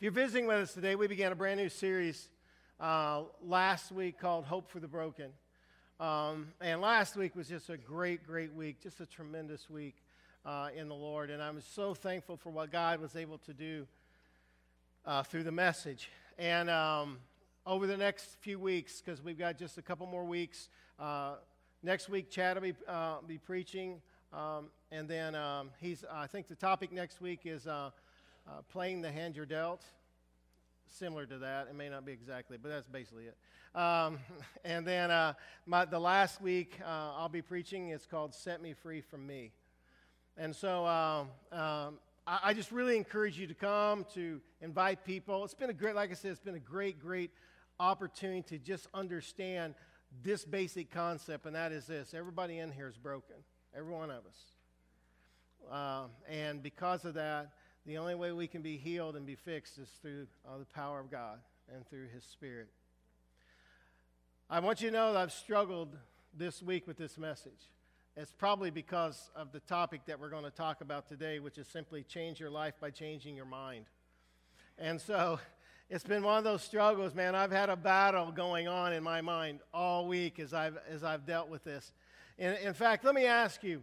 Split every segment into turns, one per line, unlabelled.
If you're visiting with us today, we began a brand new series uh, last week called Hope for the Broken. Um, and last week was just a great, great week, just a tremendous week uh, in the Lord. And I'm so thankful for what God was able to do uh, through the message. And um, over the next few weeks, because we've got just a couple more weeks, uh, next week Chad will be, uh, be preaching. Um, and then um, he's, I think the topic next week is uh, playing the hand you're dealt. Similar to that. It may not be exactly, but that's basically it. Um, and then uh, my, the last week uh, I'll be preaching, it's called Set Me Free from Me. And so um, um, I, I, just really encourage you to come, to invite people. It's been a great, like I said, it's been a great, great opportunity to just understand this basic concept, and that is this everybody in here is broken, every one of us. Uh, and because of that, the only way we can be healed and be fixed is through uh, the power of God and through His Spirit. I want you to know that I've struggled this week with this message. It's probably because of the topic that we're going to talk about today, which is simply change your life by changing your mind. And so it's been one of those struggles, man. I've had a battle going on in my mind all week as I've, as I've dealt with this. In, in fact, let me ask you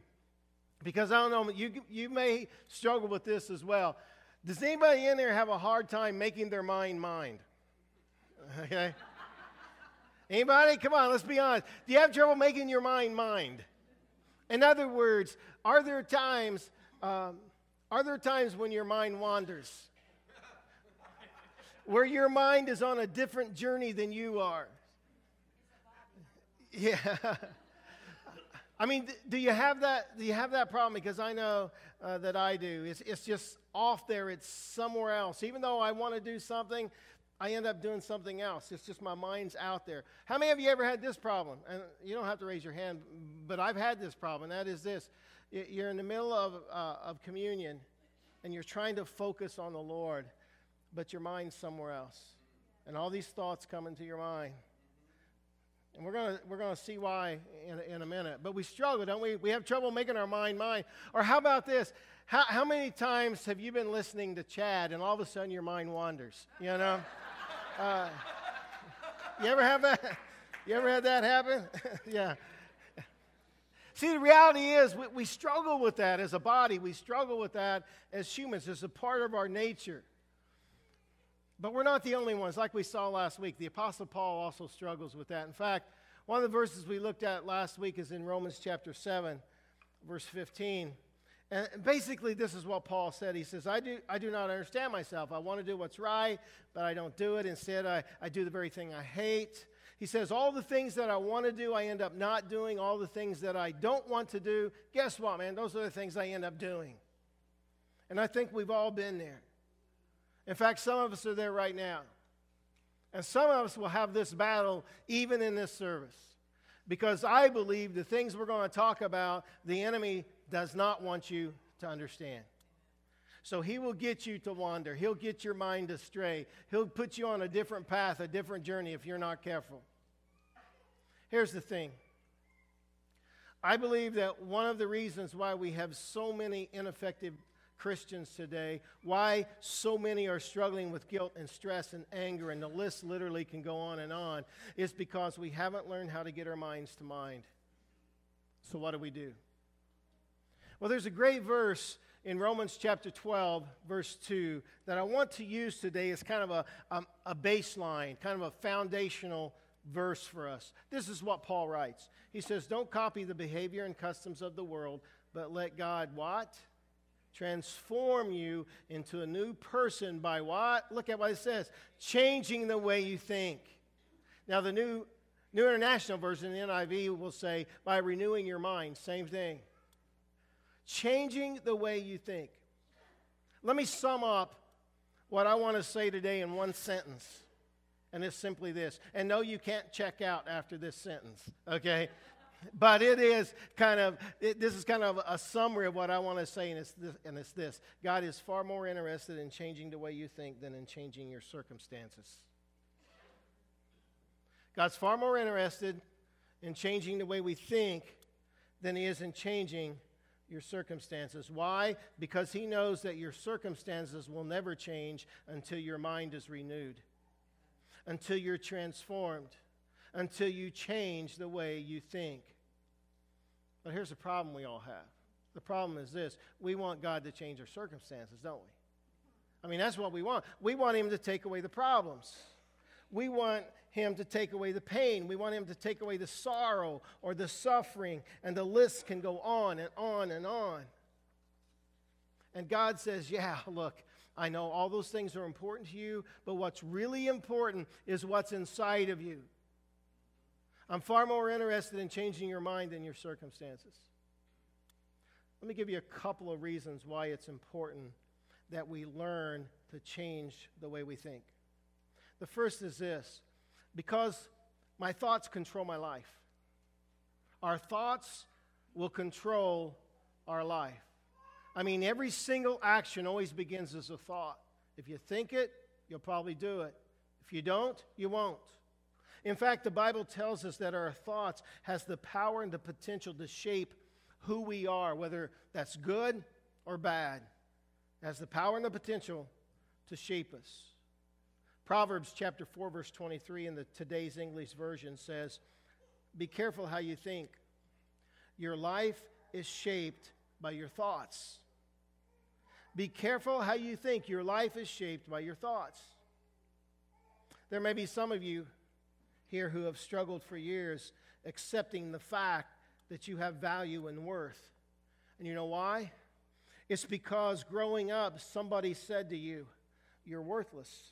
because I don't know, you, you may struggle with this as well. Does anybody in there have a hard time making their mind mind? Okay? Anybody? Come on, let's be honest. Do you have trouble making your mind mind? In other words, are there times, um, are there times when your mind wanders? Where your mind is on a different journey than you are? Yeah. I mean, do you have that? Do you have that problem? Because I know uh, that I do. It's, it's just off there. It's somewhere else. Even though I want to do something, I end up doing something else. It's just my mind's out there. How many of you ever had this problem? And you don't have to raise your hand, but I've had this problem. That is this: you're in the middle of uh, of communion, and you're trying to focus on the Lord, but your mind's somewhere else, and all these thoughts come into your mind. And we're going we're gonna see why in, in a minute. But we struggle, don't we? We have trouble making our mind mine. Or how about this? How, how many times have you been listening to Chad and all of a sudden your mind wanders? You know? Uh, you ever have that? You ever had that happen? yeah. See, the reality is we, we struggle with that as a body. We struggle with that as humans. It's a part of our nature. But we're not the only ones. Like we saw last week, the Apostle Paul also struggles with that. In fact, one of the verses we looked at last week is in Romans chapter 7, verse 15. And basically, this is what Paul said. He says, I do, I do not understand myself. I want to do what's right, but I don't do it. Instead, I, I do the very thing I hate. He says, All the things that I want to do, I end up not doing. All the things that I don't want to do, guess what, man? Those are the things I end up doing. And I think we've all been there. In fact, some of us are there right now. And some of us will have this battle even in this service. Because I believe the things we're going to talk about, the enemy does not want you to understand. So he will get you to wander. He'll get your mind astray. He'll put you on a different path, a different journey if you're not careful. Here's the thing I believe that one of the reasons why we have so many ineffective Christians today, why so many are struggling with guilt and stress and anger, and the list literally can go on and on, is because we haven't learned how to get our minds to mind. So, what do we do? Well, there's a great verse in Romans chapter 12, verse 2, that I want to use today as kind of a, um, a baseline, kind of a foundational verse for us. This is what Paul writes. He says, Don't copy the behavior and customs of the world, but let God what? Transform you into a new person by what? Look at what it says changing the way you think. Now, the new, new International Version, the NIV, will say by renewing your mind. Same thing. Changing the way you think. Let me sum up what I want to say today in one sentence. And it's simply this. And no, you can't check out after this sentence, okay? But it is kind of it, this is kind of a summary of what i want to say and it's, this, and it's this god is far more interested in changing the way you think than in changing your circumstances god's far more interested in changing the way we think than he is in changing your circumstances. Why? Because He knows that your circumstances will never change until your mind is renewed, until you're transformed, until you change the way you think. But here's the problem we all have. The problem is this we want God to change our circumstances, don't we? I mean, that's what we want. We want Him to take away the problems. We want him to take away the pain. We want Him to take away the sorrow or the suffering, and the list can go on and on and on. And God says, Yeah, look, I know all those things are important to you, but what's really important is what's inside of you. I'm far more interested in changing your mind than your circumstances. Let me give you a couple of reasons why it's important that we learn to change the way we think. The first is this because my thoughts control my life. Our thoughts will control our life. I mean, every single action always begins as a thought. If you think it, you'll probably do it. If you don't, you won't. In fact, the Bible tells us that our thoughts has the power and the potential to shape who we are, whether that's good or bad. It has the power and the potential to shape us. Proverbs chapter 4 verse 23 in the today's English version says, "Be careful how you think. Your life is shaped by your thoughts." Be careful how you think. Your life is shaped by your thoughts. There may be some of you here who have struggled for years accepting the fact that you have value and worth. And you know why? It's because growing up, somebody said to you, You're worthless.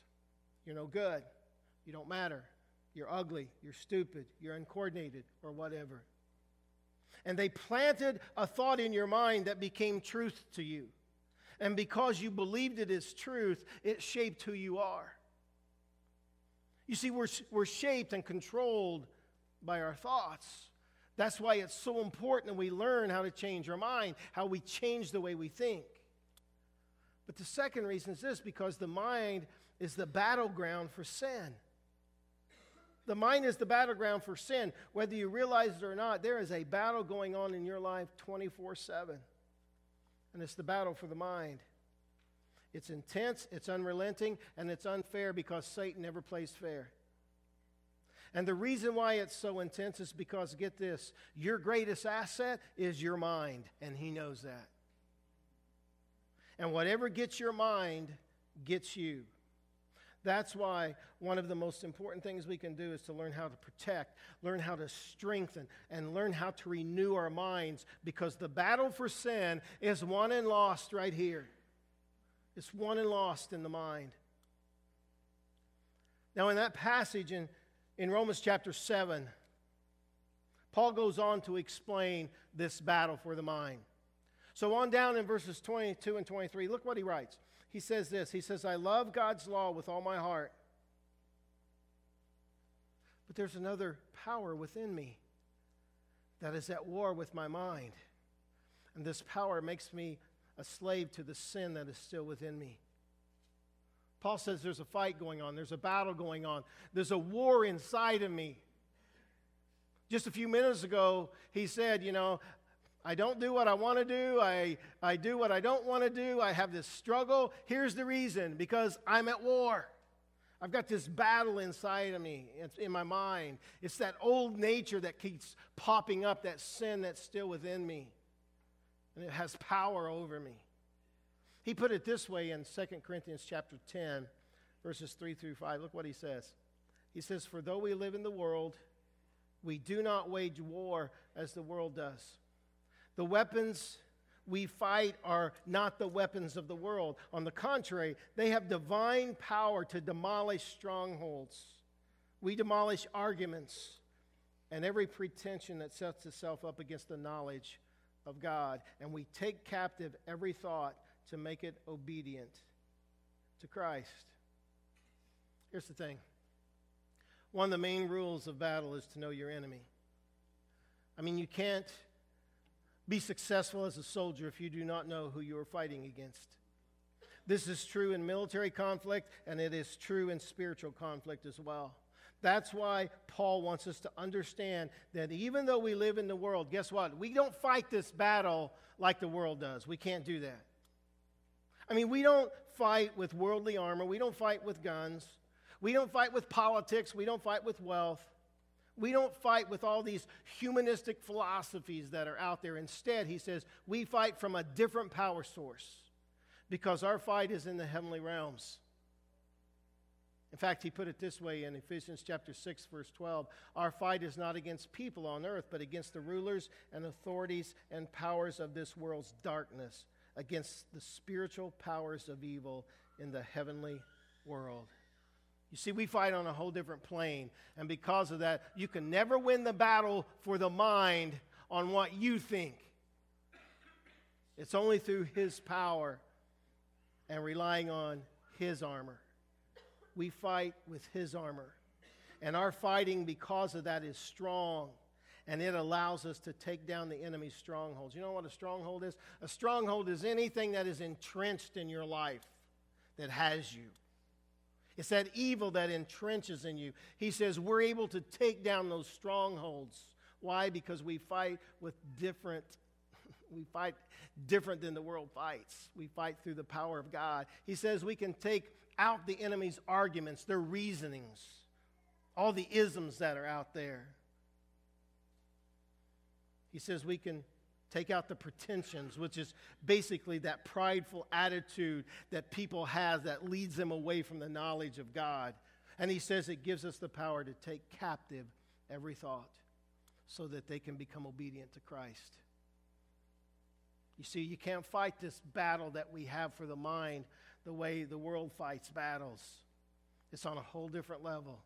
You're no good. You don't matter. You're ugly. You're stupid. You're uncoordinated, or whatever. And they planted a thought in your mind that became truth to you. And because you believed it as truth, it shaped who you are. You see, we're, we're shaped and controlled by our thoughts. That's why it's so important that we learn how to change our mind, how we change the way we think. But the second reason is this because the mind is the battleground for sin. The mind is the battleground for sin. Whether you realize it or not, there is a battle going on in your life 24 7. And it's the battle for the mind. It's intense, it's unrelenting, and it's unfair because Satan never plays fair. And the reason why it's so intense is because, get this, your greatest asset is your mind, and he knows that. And whatever gets your mind gets you. That's why one of the most important things we can do is to learn how to protect, learn how to strengthen, and learn how to renew our minds because the battle for sin is won and lost right here. It's won and lost in the mind. Now, in that passage in, in Romans chapter 7, Paul goes on to explain this battle for the mind. So, on down in verses 22 and 23, look what he writes he says this He says, I love God's law with all my heart. But there's another power within me that is at war with my mind. And this power makes me a slave to the sin that is still within me. Paul says there's a fight going on, there's a battle going on, there's a war inside of me. Just a few minutes ago, he said, You know, I don't do what I want to do. I, I do what I don't want to do. I have this struggle. Here's the reason because I'm at war. I've got this battle inside of me, it's in my mind. It's that old nature that keeps popping up, that sin that's still within me. And it has power over me. He put it this way in 2 Corinthians chapter 10, verses 3 through 5. Look what he says. He says, For though we live in the world, we do not wage war as the world does. The weapons we fight are not the weapons of the world. On the contrary, they have divine power to demolish strongholds. We demolish arguments and every pretension that sets itself up against the knowledge of God. And we take captive every thought to make it obedient to Christ. Here's the thing one of the main rules of battle is to know your enemy. I mean, you can't be successful as a soldier if you do not know who you are fighting against. This is true in military conflict, and it is true in spiritual conflict as well. That's why Paul wants us to understand that even though we live in the world, guess what? We don't fight this battle like the world does. We can't do that. I mean, we don't fight with worldly armor, we don't fight with guns, we don't fight with politics, we don't fight with wealth. We don't fight with all these humanistic philosophies that are out there. Instead, he says, we fight from a different power source because our fight is in the heavenly realms. In fact, he put it this way in Ephesians chapter 6 verse 12, our fight is not against people on earth, but against the rulers and authorities and powers of this world's darkness, against the spiritual powers of evil in the heavenly world. You see, we fight on a whole different plane, and because of that, you can never win the battle for the mind on what you think. It's only through his power and relying on his armor. We fight with his armor. And our fighting, because of that, is strong. And it allows us to take down the enemy's strongholds. You know what a stronghold is? A stronghold is anything that is entrenched in your life that has you. It's that evil that entrenches in you. He says we're able to take down those strongholds. Why? Because we fight with different we fight different than the world fights. We fight through the power of God. He says we can take out the enemy's arguments, their reasonings, all the isms that are out there. He says we can take out the pretensions, which is basically that prideful attitude that people have that leads them away from the knowledge of God. And he says it gives us the power to take captive every thought so that they can become obedient to Christ. You see, you can't fight this battle that we have for the mind the way the world fights battles. It's on a whole different level.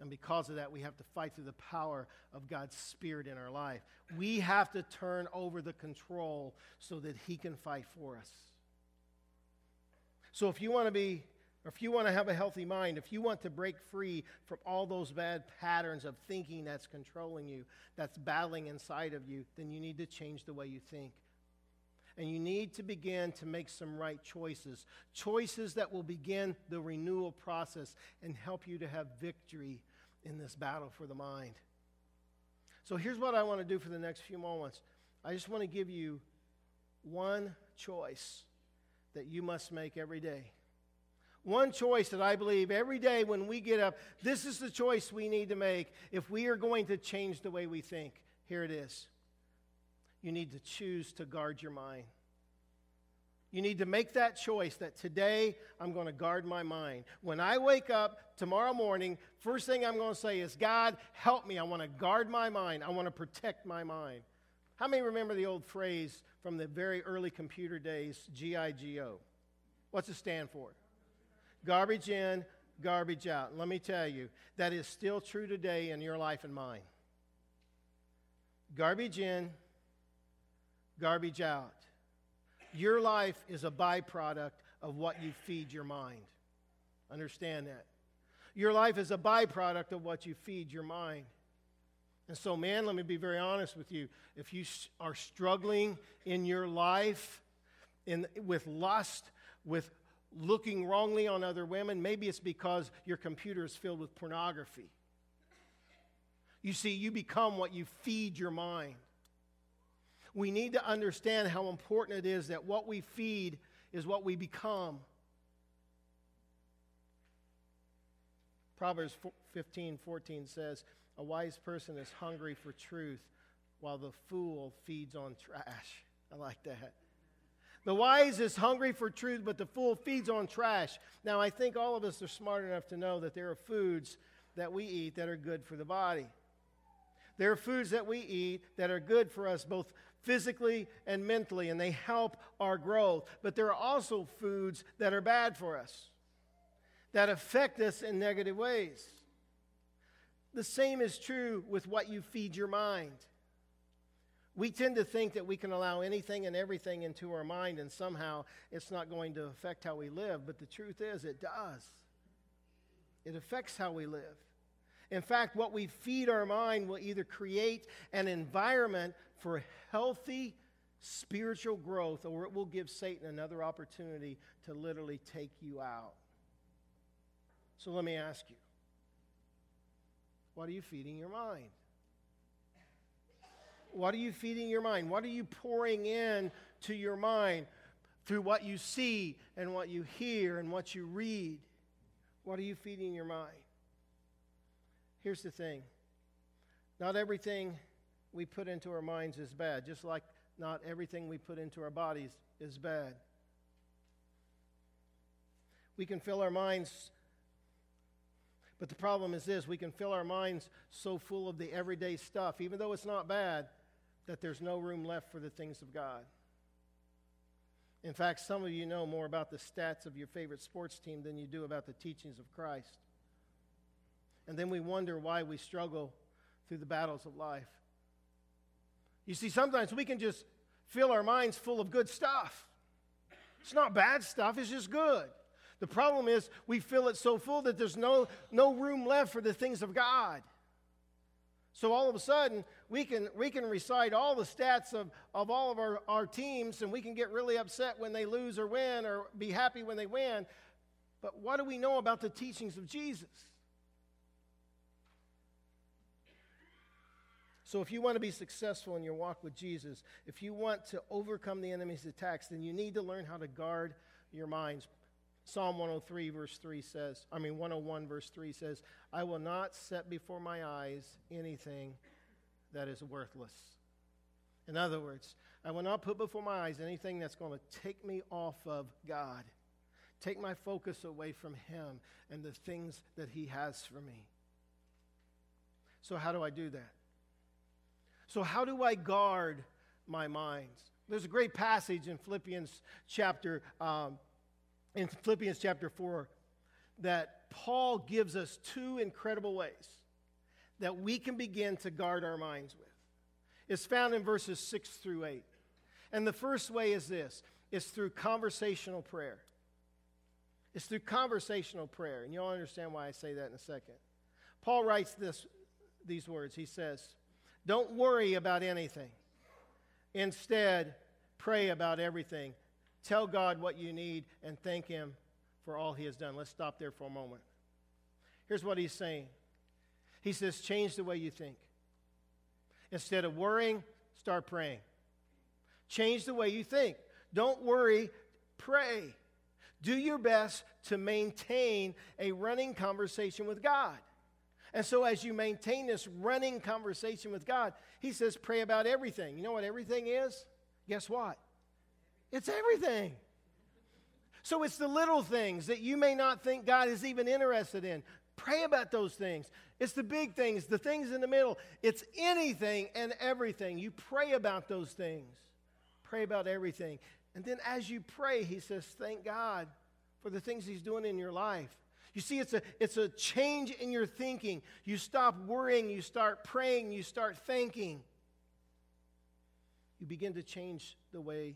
And because of that, we have to fight through the power of God's Spirit in our life. We have to turn over the control so that He can fight for us. So if you want to be, if you want to have a healthy mind, if you want to break free from all those bad patterns of thinking that's controlling you, that's battling inside of you, then you need to change the way you think and you need to begin to make some right choices. Choices that will begin the renewal process and help you to have victory in this battle for the mind. So here's what I want to do for the next few moments I just want to give you one choice that you must make every day. One choice that I believe every day when we get up, this is the choice we need to make if we are going to change the way we think. Here it is you need to choose to guard your mind. You need to make that choice that today I'm going to guard my mind. When I wake up tomorrow morning, first thing I'm going to say is, God, help me. I want to guard my mind. I want to protect my mind. How many remember the old phrase from the very early computer days, GIGO? What's it stand for? Garbage in, garbage out. let me tell you, that is still true today in your life and mine. Garbage in, garbage out. Your life is a byproduct of what you feed your mind. Understand that. Your life is a byproduct of what you feed your mind. And so, man, let me be very honest with you. If you are struggling in your life in, with lust, with looking wrongly on other women, maybe it's because your computer is filled with pornography. You see, you become what you feed your mind we need to understand how important it is that what we feed is what we become. Proverbs 15 14 says, A wise person is hungry for truth, while the fool feeds on trash. I like that. The wise is hungry for truth, but the fool feeds on trash. Now, I think all of us are smart enough to know that there are foods that we eat that are good for the body. There are foods that we eat that are good for us both physically and mentally, and they help our growth. But there are also foods that are bad for us, that affect us in negative ways. The same is true with what you feed your mind. We tend to think that we can allow anything and everything into our mind, and somehow it's not going to affect how we live. But the truth is, it does. It affects how we live. In fact, what we feed our mind will either create an environment for healthy spiritual growth, or it will give Satan another opportunity to literally take you out. So let me ask you What are you feeding your mind? What are you feeding your mind? What are you pouring in to your mind through what you see and what you hear and what you read? What are you feeding your mind? Here's the thing not everything we put into our minds is bad, just like not everything we put into our bodies is bad. We can fill our minds, but the problem is this we can fill our minds so full of the everyday stuff, even though it's not bad, that there's no room left for the things of God. In fact, some of you know more about the stats of your favorite sports team than you do about the teachings of Christ. And then we wonder why we struggle through the battles of life. You see, sometimes we can just fill our minds full of good stuff. It's not bad stuff, it's just good. The problem is we fill it so full that there's no, no room left for the things of God. So all of a sudden, we can, we can recite all the stats of, of all of our, our teams, and we can get really upset when they lose or win, or be happy when they win. But what do we know about the teachings of Jesus? So, if you want to be successful in your walk with Jesus, if you want to overcome the enemy's attacks, then you need to learn how to guard your minds. Psalm 103, verse 3 says, I mean, 101, verse 3 says, I will not set before my eyes anything that is worthless. In other words, I will not put before my eyes anything that's going to take me off of God, take my focus away from Him and the things that He has for me. So, how do I do that? So, how do I guard my minds? There's a great passage in Philippians chapter, um, in Philippians chapter 4 that Paul gives us two incredible ways that we can begin to guard our minds with. It's found in verses 6 through 8. And the first way is this it's through conversational prayer. It's through conversational prayer. And you'll understand why I say that in a second. Paul writes this, these words. He says, don't worry about anything. Instead, pray about everything. Tell God what you need and thank Him for all He has done. Let's stop there for a moment. Here's what He's saying He says, change the way you think. Instead of worrying, start praying. Change the way you think. Don't worry, pray. Do your best to maintain a running conversation with God. And so, as you maintain this running conversation with God, He says, pray about everything. You know what everything is? Guess what? It's everything. So, it's the little things that you may not think God is even interested in. Pray about those things. It's the big things, the things in the middle. It's anything and everything. You pray about those things. Pray about everything. And then, as you pray, He says, thank God for the things He's doing in your life. You see, it's a, it's a change in your thinking. You stop worrying, you start praying, you start thinking. You begin to change the way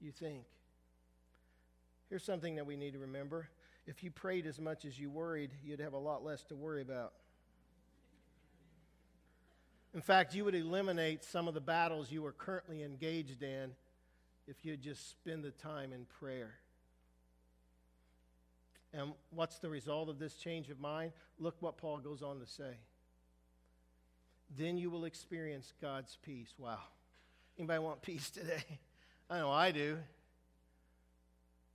you think. Here's something that we need to remember if you prayed as much as you worried, you'd have a lot less to worry about. In fact, you would eliminate some of the battles you are currently engaged in if you'd just spend the time in prayer. And what's the result of this change of mind? Look what Paul goes on to say. Then you will experience God's peace. Wow. Anybody want peace today? I know I do.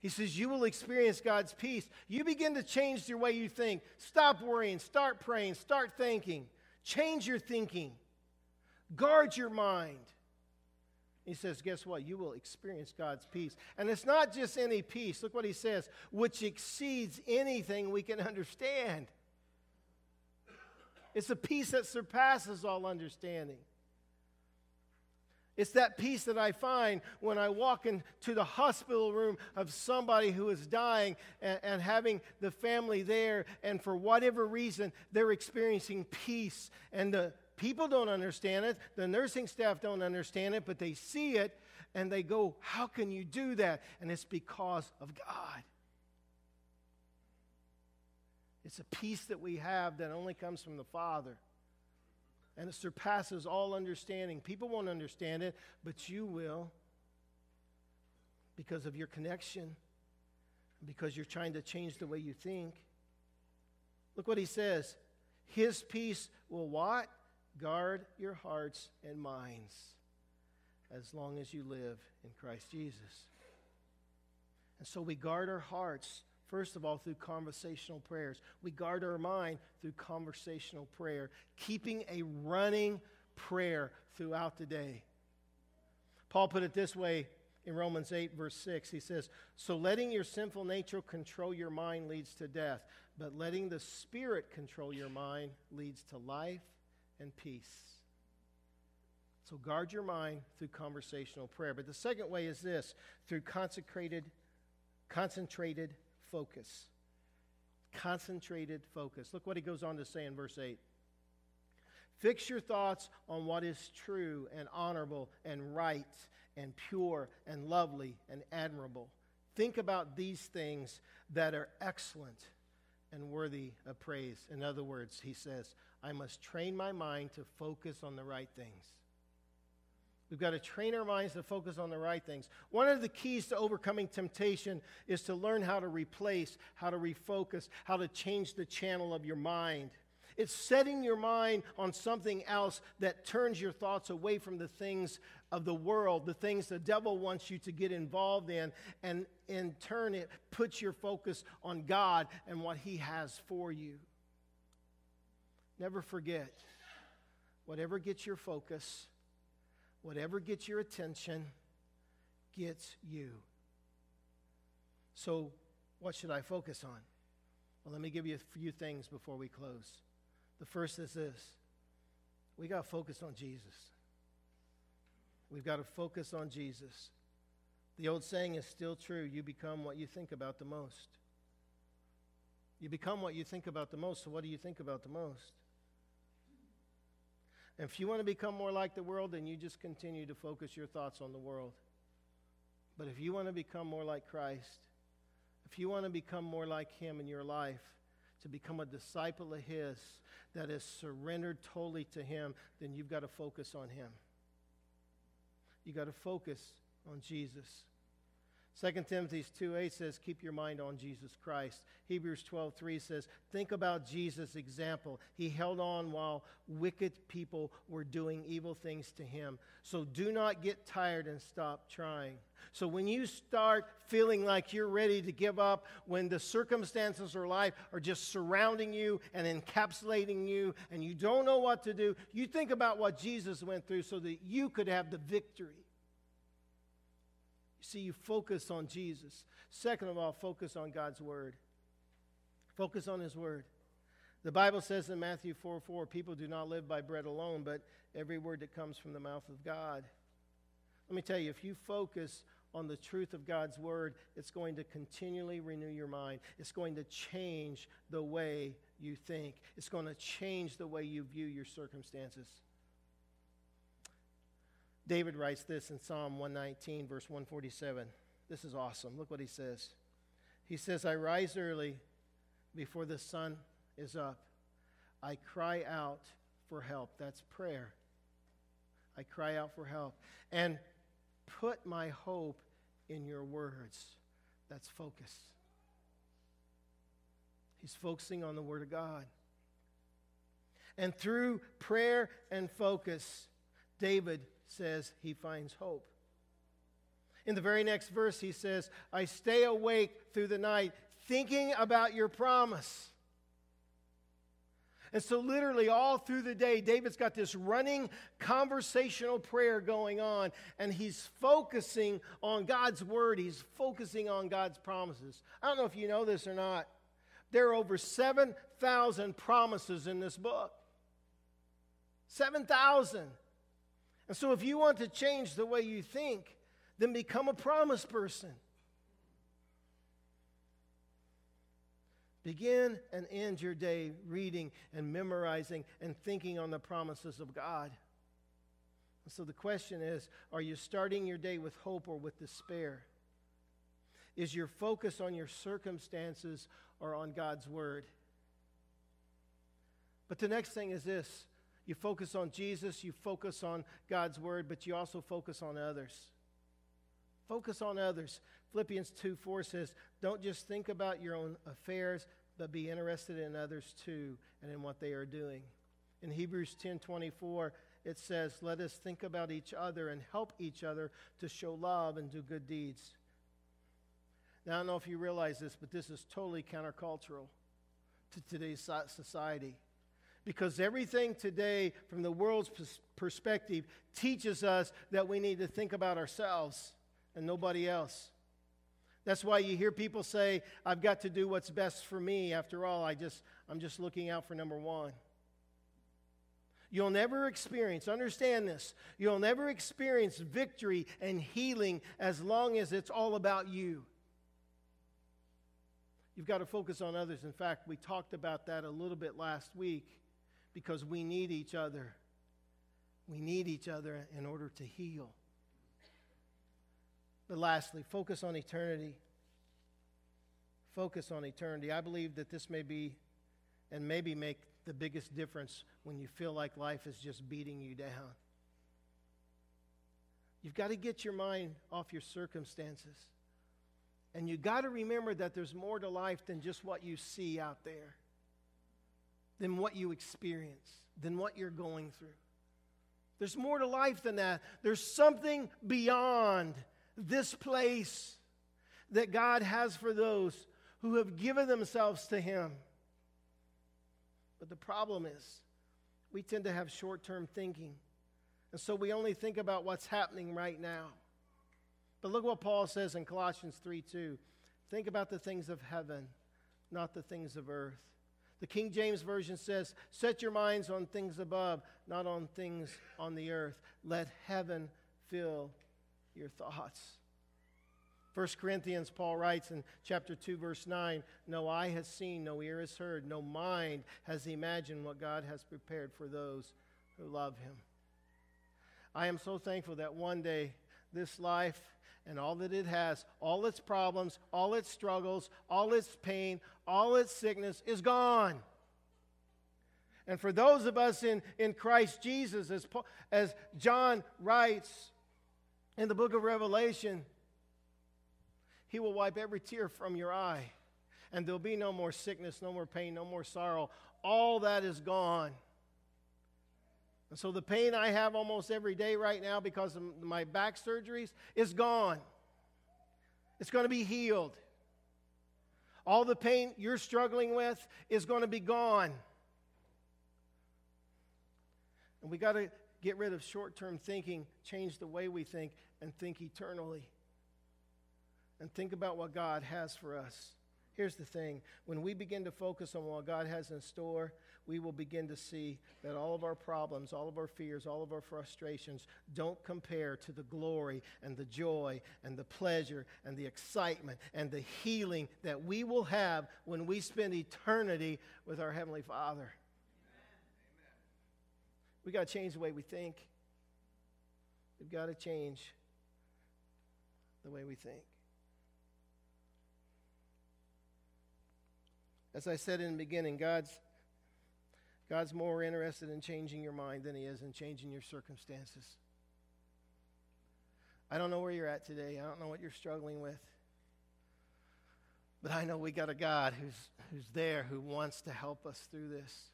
He says, You will experience God's peace. You begin to change your way you think. Stop worrying. Start praying. Start thinking. Change your thinking. Guard your mind. He says, Guess what? You will experience God's peace. And it's not just any peace. Look what he says, which exceeds anything we can understand. It's a peace that surpasses all understanding. It's that peace that I find when I walk into the hospital room of somebody who is dying and, and, having the family there, and for whatever reason, they're experiencing peace. And the People don't understand it, the nursing staff don't understand it, but they see it and they go, How can you do that? And it's because of God. It's a peace that we have that only comes from the Father. And it surpasses all understanding. People won't understand it, but you will because of your connection, because you're trying to change the way you think. Look what he says His peace will what? Guard your hearts and minds as long as you live in Christ Jesus. And so we guard our hearts, first of all, through conversational prayers. We guard our mind through conversational prayer, keeping a running prayer throughout the day. Paul put it this way in Romans 8, verse 6. He says, So letting your sinful nature control your mind leads to death, but letting the Spirit control your mind leads to life and peace. So guard your mind through conversational prayer. But the second way is this through consecrated, concentrated focus. Concentrated focus. Look what he goes on to say in verse 8. Fix your thoughts on what is true and honorable and right and pure and lovely and admirable. Think about these things that are excellent and worthy of praise. In other words, he says, I must train my mind to focus on the right things. We've got to train our minds to focus on the right things. One of the keys to overcoming temptation is to learn how to replace, how to refocus, how to change the channel of your mind. It's setting your mind on something else that turns your thoughts away from the things of the world, the things the devil wants you to get involved in, and in turn, it puts your focus on God and what He has for you. Never forget whatever gets your focus, whatever gets your attention, gets you. So, what should I focus on? Well, let me give you a few things before we close. The first is this we got to focus on Jesus. We've got to focus on Jesus. The old saying is still true you become what you think about the most. You become what you think about the most, so what do you think about the most? And if you want to become more like the world, then you just continue to focus your thoughts on the world. But if you want to become more like Christ, if you want to become more like Him in your life, to become a disciple of His that is surrendered totally to Him, then you've got to focus on Him. You've got to focus on Jesus. 2 Timothy 2 8 says, Keep your mind on Jesus Christ. Hebrews 12 3 says, Think about Jesus' example. He held on while wicked people were doing evil things to him. So do not get tired and stop trying. So when you start feeling like you're ready to give up, when the circumstances of life are just surrounding you and encapsulating you, and you don't know what to do, you think about what Jesus went through so that you could have the victory. See, you focus on Jesus. Second of all, focus on God's Word. Focus on His Word. The Bible says in Matthew 4 4, people do not live by bread alone, but every word that comes from the mouth of God. Let me tell you, if you focus on the truth of God's Word, it's going to continually renew your mind. It's going to change the way you think, it's going to change the way you view your circumstances. David writes this in Psalm 119, verse 147. This is awesome. Look what he says. He says, I rise early before the sun is up. I cry out for help. That's prayer. I cry out for help. And put my hope in your words. That's focus. He's focusing on the Word of God. And through prayer and focus, David says he finds hope. In the very next verse, he says, I stay awake through the night thinking about your promise. And so, literally, all through the day, David's got this running conversational prayer going on, and he's focusing on God's word. He's focusing on God's promises. I don't know if you know this or not. There are over 7,000 promises in this book. 7,000. And so, if you want to change the way you think, then become a promise person. Begin and end your day reading and memorizing and thinking on the promises of God. And so the question is are you starting your day with hope or with despair? Is your focus on your circumstances or on God's word? But the next thing is this you focus on Jesus, you focus on God's word, but you also focus on others. Focus on others. Philippians 2 4 says, Don't just think about your own affairs, but be interested in others too and in what they are doing. In Hebrews 10:24, it says, "Let us think about each other and help each other to show love and do good deeds." Now, I don't know if you realize this, but this is totally countercultural to today's society. Because everything today, from the world's perspective, teaches us that we need to think about ourselves and nobody else. That's why you hear people say, I've got to do what's best for me. After all, I just, I'm just looking out for number one. You'll never experience, understand this, you'll never experience victory and healing as long as it's all about you. You've got to focus on others. In fact, we talked about that a little bit last week because we need each other. We need each other in order to heal. But lastly, focus on eternity. Focus on eternity. I believe that this may be and maybe make the biggest difference when you feel like life is just beating you down. You've got to get your mind off your circumstances. And you've got to remember that there's more to life than just what you see out there, than what you experience, than what you're going through. There's more to life than that. There's something beyond this place that God has for those who have given themselves to Him. But the problem is, we tend to have short term thinking. And so we only think about what's happening right now. But look what Paul says in Colossians 3 2. Think about the things of heaven, not the things of earth. The King James Version says, Set your minds on things above, not on things on the earth. Let heaven fill your thoughts. 1 Corinthians, Paul writes in chapter 2, verse 9 No eye has seen, no ear has heard, no mind has imagined what God has prepared for those who love him. I am so thankful that one day this life and all that it has, all its problems, all its struggles, all its pain, all its sickness is gone. And for those of us in, in Christ Jesus, as, as John writes in the book of Revelation, he will wipe every tear from your eye. And there'll be no more sickness, no more pain, no more sorrow. All that is gone. And so the pain I have almost every day right now because of my back surgeries is gone. It's going to be healed. All the pain you're struggling with is going to be gone. And we got to get rid of short term thinking, change the way we think, and think eternally. And think about what God has for us. Here's the thing when we begin to focus on what God has in store, we will begin to see that all of our problems, all of our fears, all of our frustrations don't compare to the glory and the joy and the pleasure and the excitement and the healing that we will have when we spend eternity with our Heavenly Father. We got to change the way we think. We've got to change the way we think. As I said in the beginning, God's God's more interested in changing your mind than He is in changing your circumstances. I don't know where you're at today. I don't know what you're struggling with. But I know we got a God who's, who's there, who wants to help us through this.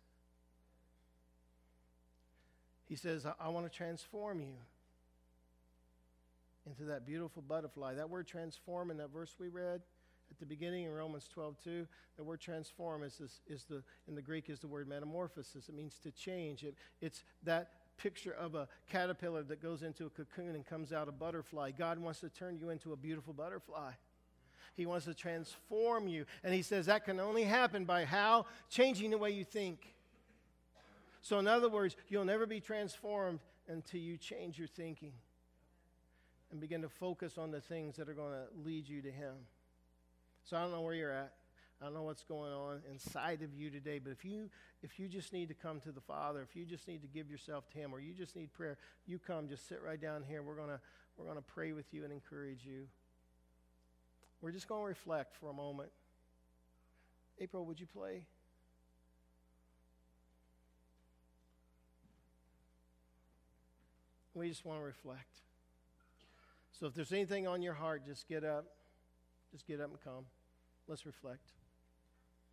He says, I, I want to transform you into that beautiful butterfly. That word transform in that verse we read at the beginning in Romans 12, 2, the word transform is, is the, in the Greek is the word metamorphosis. It means to change. It, it's that picture of a caterpillar that goes into a cocoon and comes out a butterfly. God wants to turn you into a beautiful butterfly. He wants to transform you. And he says that can only happen by how? Changing the way you think. So, in other words, you'll never be transformed until you change your thinking and begin to focus on the things that are going to lead you to Him. So I don't know where you're at. I don't know what's going on inside of you today, but if you if you just need to come to the Father, if you just need to give yourself to Him, or you just need prayer, you come. Just sit right down here. We're gonna we're gonna pray with you and encourage you. We're just gonna reflect for a moment. April, would you play? We just want to reflect. So if there's anything on your heart, just get up. Just get up and come. Let's reflect.